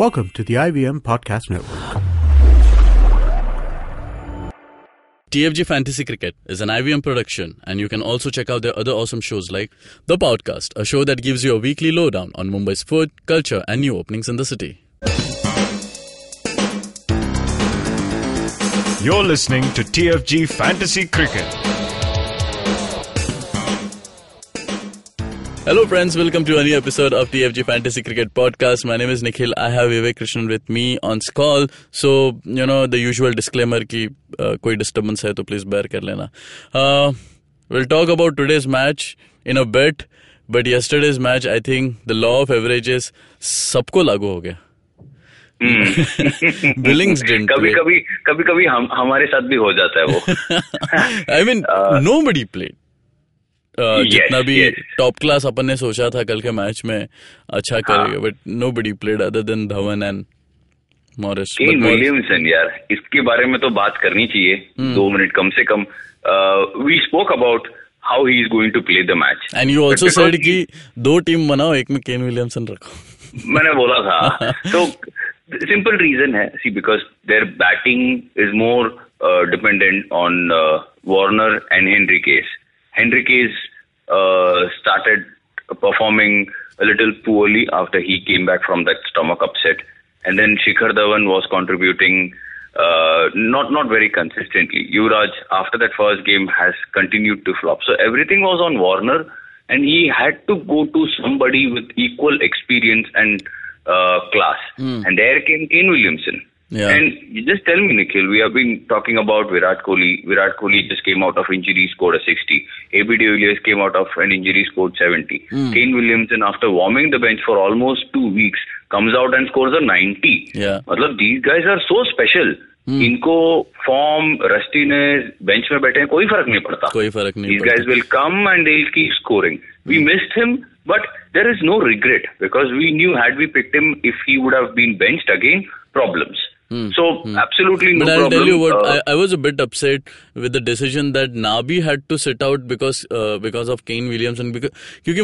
Welcome to the IVM Podcast Network. TFG Fantasy Cricket is an IVM production, and you can also check out their other awesome shows like The Podcast, a show that gives you a weekly lowdown on Mumbai's food, culture, and new openings in the city. You're listening to TFG Fantasy Cricket. Hello, friends. Welcome to a new episode of TFG Fantasy Cricket Podcast. My name is Nikhil. I have Vivek Krishnan with me on call. So, you know, the usual disclaimer कि uh, कोई disturbance है तो please bear कर लेना. Uh, we'll talk about today's match in a bit. But yesterday's match, I think the law of averages सबको लागू हो गया. Billings didn't कभी कभी कभी कभी हम हमारे साथ भी हो जाता है वो I mean, nobody played. जितना भी टॉप क्लास अपन ने सोचा था कल के मैच में अच्छा करेगा but nobody played other than Dhawan and Morris Williamson यार इसके बारे में तो बात करनी चाहिए Hmm. दो मिनट कम से कम। We spoke about how he is going to play the match and you also said कि दो टीम बनाओ एक में केन विलियमसन रखो। मैंने बोला था। तो सिंपल रीजन है। See because their batting is more dependent on Warner and Henriques Henriques started performing a little poorly after he came back from that stomach upset and then Shikhar Dhawan was contributing uh, not not very consistently. Yuvraj after that first game has continued to flop. So everything was on Warner and he had to go to somebody with equal experience and uh, class. And there came Kane Williamson. Yeah. And you just tell me, Nikhil, we have been talking about Virat Kohli. Virat Kohli just came out of injury, scored a 60. AB de Villiers came out of an injury, scored 70. Kane Williamson, after warming the bench for almost two weeks, comes out and scores a 90. Yeah. मतलब these guys are so special. इनको form rustiness bench में बैठे हैं कोई फर्क नहीं पड़ता कोई फर्क नहीं These पड़ता। guys will come and they'll keep scoring. We missed him, but there is no regret because we knew had we picked him, if he would have been benched again, problems. Hmm. So hmm. absolutely no but I'll problem. tell you what uh, I, I was a bit upset with the decision that Nabi had to sit out because uh, because of Kane Williamson because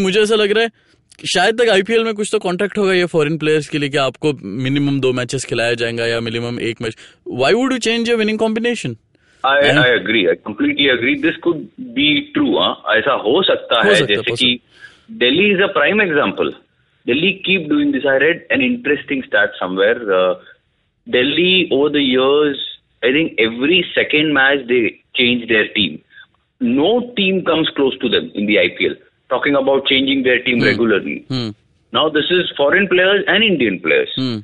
मुझे ऐसा लग रहा है शायद तक IPL में कुछ तो कॉन्ट्रैक्ट होगा ये फॉरेन प्लेयर्स के लिए कि आपको मिनिमम दो मैचेस खिलाया जाएगा या मिनिमम एक match why would you change your winning combination I I agree I completely agree this could be true ऐसा हो सकता है जैसे कि Delhi is a prime example Delhi keep doing this I read an interesting start somewhere Delhi over the years, I think every second match they change their team. No team comes close to them in the IPL. Talking about changing their team regularly. Hmm. Now this is foreign players and Indian players. Hmm.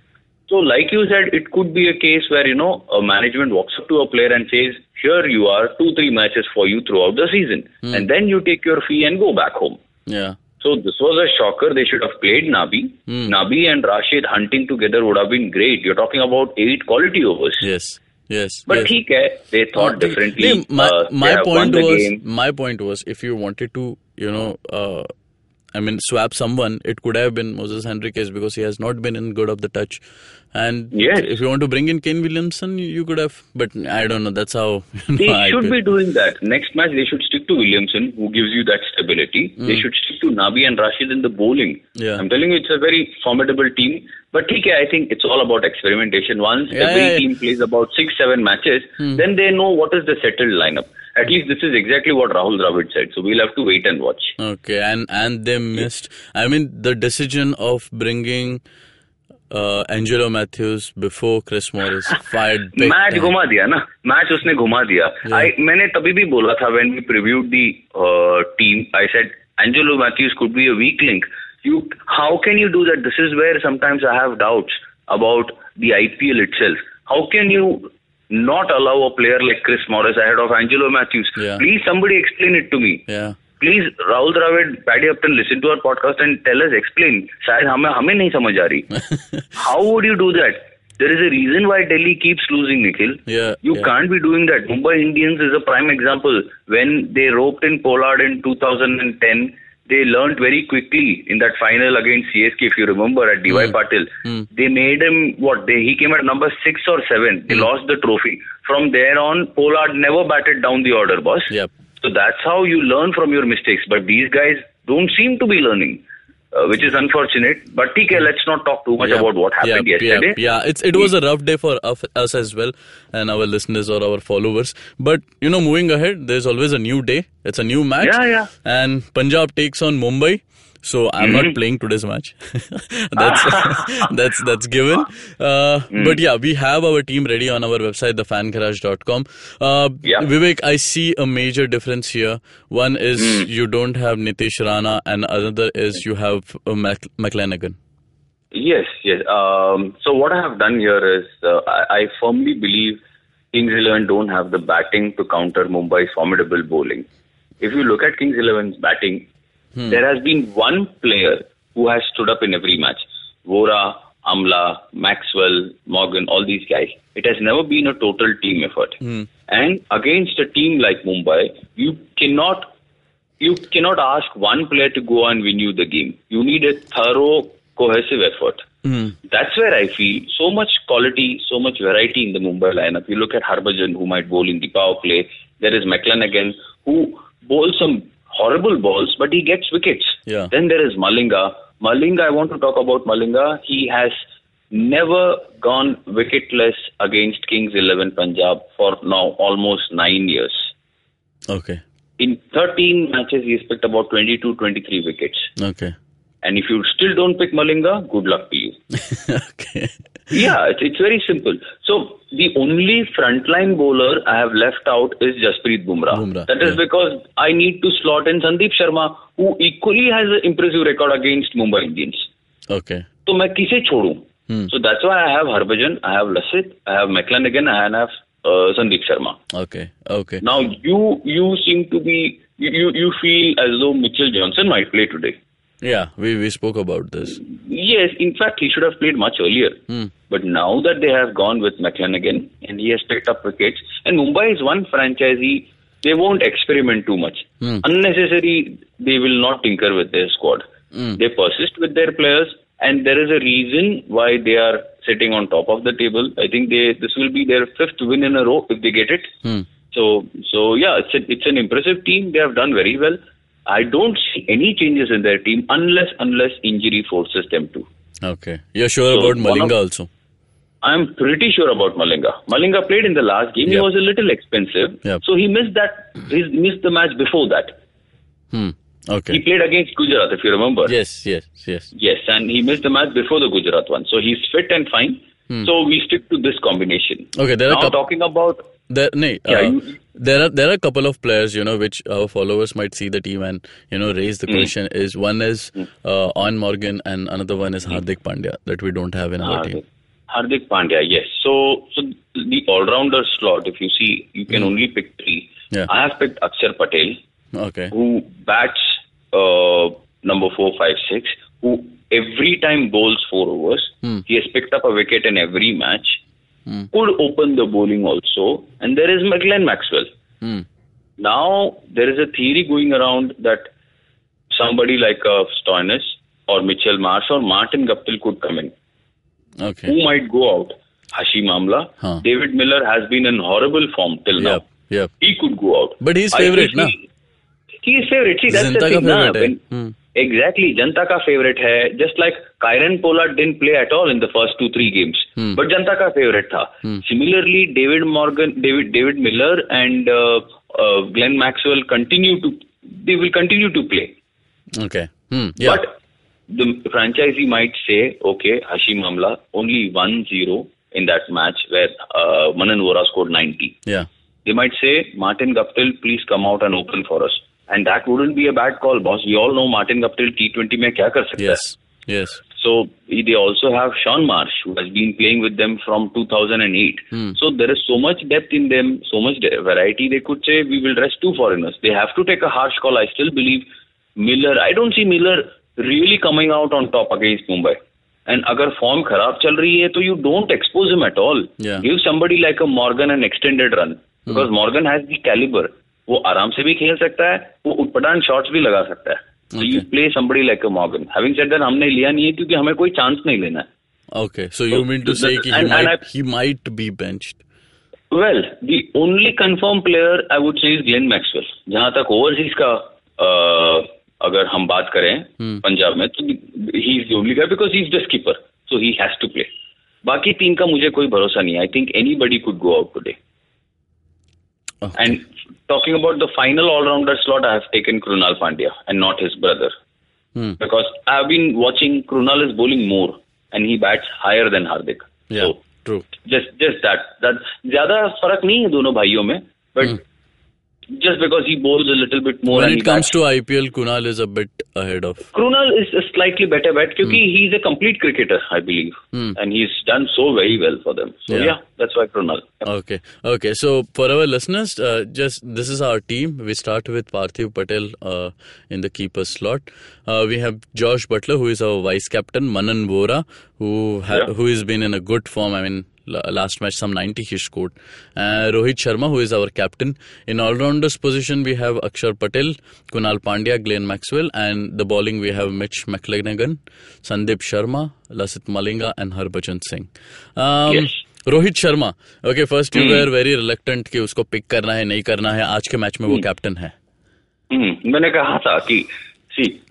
So, like you said, it could be a case where, you know, a management walks up to a player and says, Here you are, two, three matches for you throughout the season. And then you take your fee and go back home. Yeah. So this was a shocker. They should have played Nabi. Mm. Nabi and Rashid hunting together would have been great. You're talking about eight quality overs. Yes. Yes, but yes. Hai, they thought differently. My, uh, my point was my point was if you wanted to you know uh, I mean swap someone it could have been Moises Henriques because he has not been in good of the touch and Yes. if you want to bring in Kane Williamson you could have but I don't know that's how you They know, I should be doing that. Next match, they should stick to Williamson, who gives you that stability. Hmm. They should stick to Nabi and Rashid in the bowling. Yeah. I'm telling you, it's a very formidable team. But TK, I think it's all about experimentation. Once Yeah, every yeah, yeah. team plays about six, seven matches, hmm. then they know what is the settled lineup at least this is exactly what Rahul Dravid said. So we'll have to wait and watch. Okay, and and they missed. I mean, the decision of bringing uh, Angelo Mathews before Chris Morris fired big match घुमा दिया ना match उसने घुमा yeah. I, मैंने तभी भी बोला था when we previewed the uh, team I said Angelo Mathews could be a weak link you how can you do that this is where sometimes I have doubts about the IPL itself how can you not allow a player like Chris Morris ahead of Angelo Mathews. Yeah. Please, somebody explain it to me. Yeah. Please Dravid, Dravid Upton, listen to our podcast and tell us, explain. Explain शायद हमें हमें नहीं समझ there is a reason why Delhi keeps losing, Nikhil. Yeah, you yeah. can't be doing that. Mumbai Indians is a prime example. When they roped in Pollard in 2010, they learned very quickly in that final against csk if you remember at dy hmm. patil. Hmm. They made him what? They he came at number 6 or 7 they hmm. lost the trophy. From there on pollard never batted down the order boss. Yep. so that's how you learn from your mistakes. But these guys don't seem to be learning. Uh, which is unfortunate. But TK, let's not talk too much Yeah. about what happened yeah, yesterday. Yeah, yeah. It's, it was a rough day for us- as well and our listeners or our followers. But, you know, moving ahead, there's always a new day. It's a new match. Yeah, yeah. And Punjab takes on Mumbai. So I'm Mm-hmm. not playing today's match. that's that's that's given. Uh, Mm. But yeah, we have our team ready on our website, thefangarage.com. Uh, Yeah. Vivek, I see a major difference here. One is Mm. you don't have Nitish Rana, and another is you have uh, Mac- McClenaghan. Yes, yes. Um, so what I have done here is uh, I, I firmly believe Kings Eleven don't have the batting to counter Mumbai's formidable bowling. If you look at Kings Eleven's batting, Hmm. there has been one player who has stood up in every match. Vohra, Amla, Maxwell, Morgan, all these guys. It has never been a total team effort. Hmm. And against a team like Mumbai, you cannot you cannot ask one player to go and win you the game. You need a thorough, cohesive effort. Hmm. That's where I feel so much quality, so much variety in the Mumbai lineup. You look at Harbhajan, who might bowl in the power play. There is McClenaghan, who bowls some horrible balls, but he gets wickets. Yeah. Then there is Malinga. Malinga, I want to talk about Malinga. He has never gone wicketless against Kings 11 Punjab for now almost nine years. Okay. In 13 matches, he's picked about 22, 23 wickets. Okay. And if you still don't pick Malinga, good luck to you. okay yeah, it's, it's very simple. So the only frontline bowler I have left out is Jasprit Bumrah. Bumrah that is yeah. because I need to slot in Sandeep Sharma, who equally has an impressive record against Mumbai Indians. Okay. तो मैं किसे छोड़ूं? So that's why I have Harbhajan, I have Lasith, I have McClenaghan, and I have uh, Sandeep Sharma. Okay, okay. Now you you seem to be you you feel as though Mitchell Johnson might play today. Yeah, we, we spoke about this. Yes, in fact, he should have played much earlier. Hmm. But now that they have gone with McClenaghan and he has picked up wickets, and Mumbai is one franchisee, they won't experiment too much. Hmm. Unnecessary, they will not tinker with their squad. Hmm. They persist with their players, and there is a reason why they are sitting on top of the table. I think they this will be their fifth win in a row if they get it. So, so yeah, it's a, it's an impressive team. They have done very well. I don't see any changes in their team unless unless injury forces them to. Okay. You're sure So, about one of- Malinga also? I'm pretty sure about Malinga. Malinga played in the last game. He was a little expensive, Yep. so he missed that. He missed the match before that. Hmm. He played against Gujarat, if you remember. Yes, yes, yes. Yes, and he missed the match before the Gujarat one. So he's fit and fine. So we stick to this combination. Hmm. Okay, there are now talking about There, nee, Yeah, uh, you- there are there are a couple of players, you know, which our followers might see the team and you know raise Hmm. the question. Is one is uh, on Morgan and another one is Hardik Pandya that we don't have in our team. Hardik, Hardik Pandya, yes. So, so the all-rounder slot, if you see, you can only pick three. Hmm. Yeah. I have picked Akshar Patel, Okay. who bats uh, number four, five, six, who every time bowls four overs. Hmm. He has picked up a wicket in every match. Could open the bowling also. And there is McGlenn Maxwell. Hmm. Now there is a theory going around that somebody like uh, Stoinis or Mitchell Marsh or Martin Guptill could come in. Okay. Who might go out? Hashim Amla. Huh. David Miller has been in horrible form till now. Yep. Yep. He could go out. But he's I favorite, feel na? He, he is favorite. See, that's Janta the thing. na, when- Hmm. Exactly. Janta ka favorite hai. Just like Kyron Pollard didn't play at all in the first two, three games. Hmm. But Janta ka favorite tha. Hmm. Similarly, David Morgan, David, David Miller and uh, uh, Glenn Maxwell continue to, they will continue to play. Okay. Hmm. Yeah. But the franchisee might say, okay, Hashim Amla, only 1-0 in that match where uh, Manan Vora scored 90. yeah. They might say, Martin Guptill, please come out and open for us. And that wouldn't be a bad call, boss. We all know Martin Guptill T20 में क्या कर सकता yes. है. Yes. So they also have Shaun Marsh, who has been playing with them from 2008. Hmm. So there is so much depth in them, so much variety. They could say we will rest two foreigners. They have to take a harsh call. I still believe Miller. I don't see Miller really coming out on top against Mumbai. And अगर form खराब चल रही है तो you don't expose him Give somebody like a Morgan an extended run hmm. because run Morgan has the caliber. वो आराम से भी खेल सकता है वो उत्पटान शॉट्स भी लगा सकता है। So you play somebody like a Morgan having said that हमने लिया नहीं है क्योंकि हमें कोई चांस नहीं लेना है। Okay so you mean to say कि he might he might be benched well the only confirm player I would say is Glenn Maxwell जहाँ तक ओवरसीज का uh, अगर हम बात करें hmm. पंजाब में तो he is only guy because he is the skipper so he has to play बाकी टीम का मुझे कोई भरोसा नहीं I think anybody could go out Okay. And talking about the final all-rounder slot, I have taken Krunal Pandya and not his brother. Hmm. Because I have been watching Krunal is bowling more and he bats higher than Hardik. Yeah, So true. just just that that ज्यादा फर्क नहीं है दोनों भाइयों में but just because he bowls a little bit more When it comes bats- to IPL, Kunal is a bit ahead of. Krunal is a slightly better bat because he's a complete cricketer I believe Hmm. and he's done so very well for them so Yeah. yeah, that's why Krunal Okay, okay. So for our listeners, uh, just this is our team. We start with Parthiv Patel uh, in the keeper slot. Uh, we have Josh Buttler, who is our vice captain. Manan Vohra, who ha- Yeah. who has been in a good form. I mean, last match some 90 he scored Rohit Sharma who is our captain in allrounders position we have Akshar Patel Kunal Pandya Glenn Maxwell and the bowling we have Mitch McClenaghan Sandeep Sharma Lasith Malinga and Harbhajan Singh Rohit Sharma okay first you were very reluctant कि उसको pick करना है नहीं करना है. आज के match में वो hmm. कैप्टन है. Hmm. मैंने कहा था कि see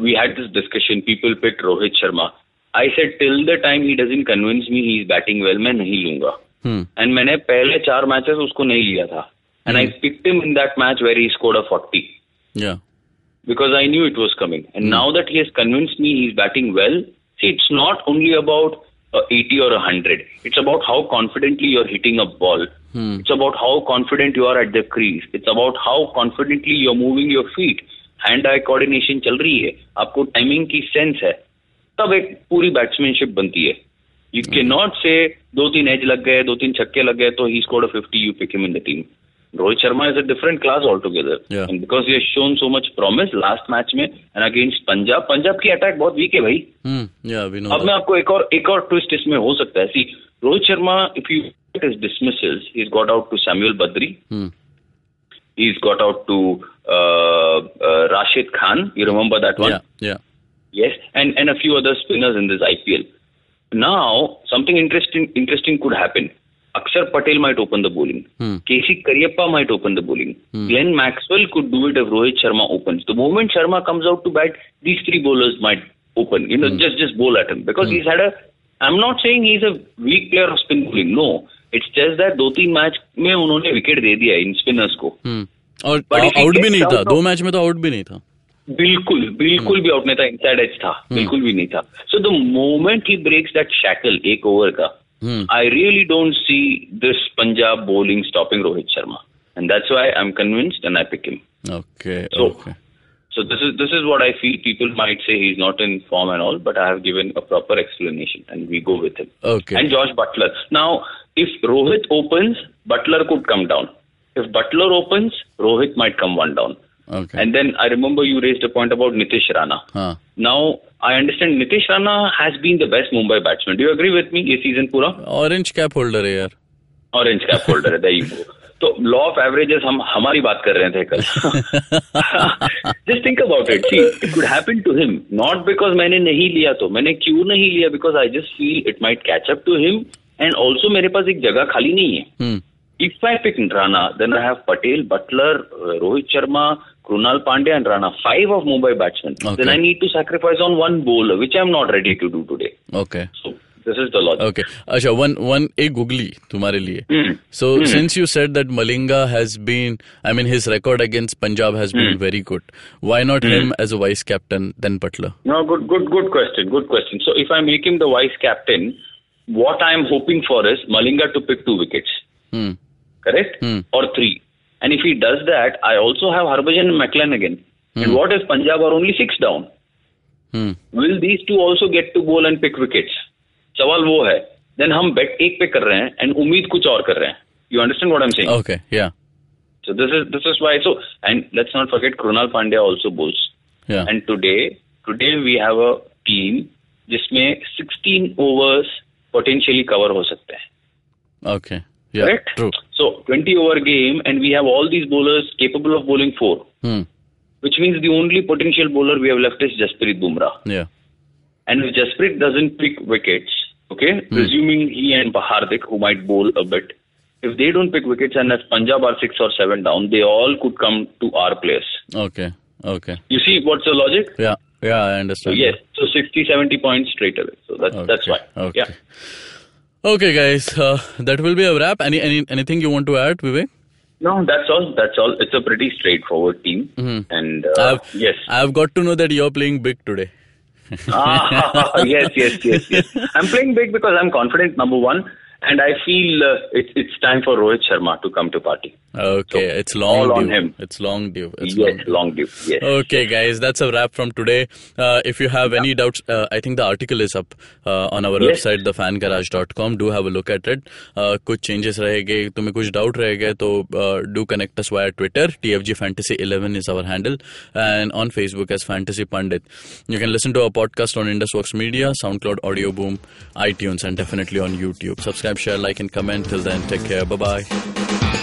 we had this discussion people pick Rohit Sharma I said till the time he doesn't convince me he is batting well मैं नहीं लूँगा. Hmm. एंड मैंने पहले चार मैचेस उसको नहीं लिया था. And I pick in that match where he scored a forty because I knew it was coming and now that he convince me he is batting well see it's not only about eighty और hundred it's about how confidently you are hitting a ball it's about how confident you are at the crease it's about how confidently you are moving your feet hand eye coordination चल रही है आपको timing की sense है तब एक पूरी बैट्समैनशिप बनती है। यू के नॉट से दो तीन एज लग गए दो तीन छक्के लग गए तो he scored 50 you pick him in the team Rohit Sharma is a different class altogether Yeah. Because he shown so much promise last match में एंड अगेंस्ट पंजाब पंजाब की अटैक बहुत वीक है भाई। या वी नो अब मैं आपको एक और एक और ट्विस्ट इसमें हो सकता है। See Rohit Sharma if you dismissals he's got out to Samuel Badri. Hmm he's got out to uh, uh, Rashid Khan. You remember that one? या या Yes, and, and a few other spinners in this IPL. Now, something interesting interesting could happen. Akshar Patel might open the bowling. Hmm. KC Cariappa might open the bowling. Hmm. Glenn Maxwell could do it if Rohit Sharma opens. The moment Sharma comes out to bat, these three bowlers might open. You know, hmm. just just bowl at him because he's had a. I'm not saying he's a weak player of spin bowling. No, it's just that दो तीन match में उन्होंने wicket दे in इन spinners को और out भी नहीं था दो मैच में तो आउट भी नहीं था बिल्कुल बिल्कुल हम्म। भी आउट नहीं था इनसाइड एज था हम्म। बिल्कुल भी नहीं था। So the moment he breaks that shackle एक ओवर का I really don't see this Punjab bowling stopping Rohit Sharma and that's why I am convinced and I pick him okay so so this is this is what I feel people might say he is not in form and all but I have given a proper explanation and we go with him okay and George Buttler now if Rohit opens Buttler could come down if Buttler opens Rohit might come one down okay And then I remember you raised a point about Nitish Rana. हाँ Now I understand Nitish Rana has been the best Mumbai batsman. Do you agree with me? ये season पूरा orange cap holder है यार orange cap holder है there you go. तो law of averages हम हमारी बात कर रहे थे कल just think about it see it could happen to him not because मैंने नहीं लिया तो मैंने क्यों नहीं लिया because I just feel it might catch up to him and also मेरे पास एक जगह खाली नहीं है हम्म If I pick Rana, then I have Patel, Butler, uh, Rohit Sharma, Krunal Pandya and Rana, five of Mumbai batsmen. Okay. Then I need to sacrifice on one bowler, which I'm not ready to do today. Okay. So this is the logic. Okay. Asha, one one a googly tumhare liye. Mm. So mm. since you said that Malinga has been, I mean, his record against Punjab has been hmm. very good. Why not hmm. him as a vice captain then Buttler? No, good, good, good question. Good question. So if I make him the vice captain, what I am hoping for is Malinga to pick two wickets. Hmm. Correct? Or three and if he does that, I also have Harbhajan and McClenaghan. And hmm. what if Punjab are only six down? Hmm. Will these two also get to bowl and pick wickets? Sawal wo hai. Then hum bet ek pe kar rahe and umeed kuch aur kar. You understand what I'm saying? Okay, yeah. So this is this is why. So and let's not forget Krunal Pandya also bowls. Yeah. And today, today we have a team which may 16 overs potentially cover. हो सकते हैं okay. Yeah. correct True. so 20 over game and we have all these bowlers capable of bowling four Hmm. which means the only potential bowler we have left is Jasprit Bumrah Yeah. and if Jasprit doesn't pick wickets okay presuming he and Hardik who might bowl a bit if they don't pick wickets and as Punjab are six or seven down they all could come to our place Okay. Okay. You see what's the logic? Yeah. Yeah, I understand. So yes, so 60, 70 points straight away. So that's that's Okay, why. Okay. Yeah. Okay, guys. Uh, that will be a wrap. Any, any anything you want to add, Vivek? No, that's all. That's all. It's a pretty straightforward team. mm-hmm. And uh, I've, yes, I've got to know that you're playing big today. ah, yes, yes, yes, yes. I'm playing big because I'm confident. Number one, and I feel uh, it, it's time for Rohit Sharma to come to party. Okay, so, it's long due. On him. It's long due. It's yes, long due. Yes. Okay, guys, that's a wrap from today. Uh, if you have yeah. any doubts, uh, I think the article is up uh, on our yes. website, thefangarage.com. Do have a look at it. Uh, कुछ changes रहेंगे तुम्हें कुछ doubt रहेगा तो uh, do connect us via Twitter. TFG Fantasy 11 is our handle and on Facebook as Fantasy Pandit. You can listen to our podcast on IndusVox Media, SoundCloud, Audio Boom, iTunes, and definitely on YouTube. Subscribe share, like, and comment. Till then, take care. Bye bye.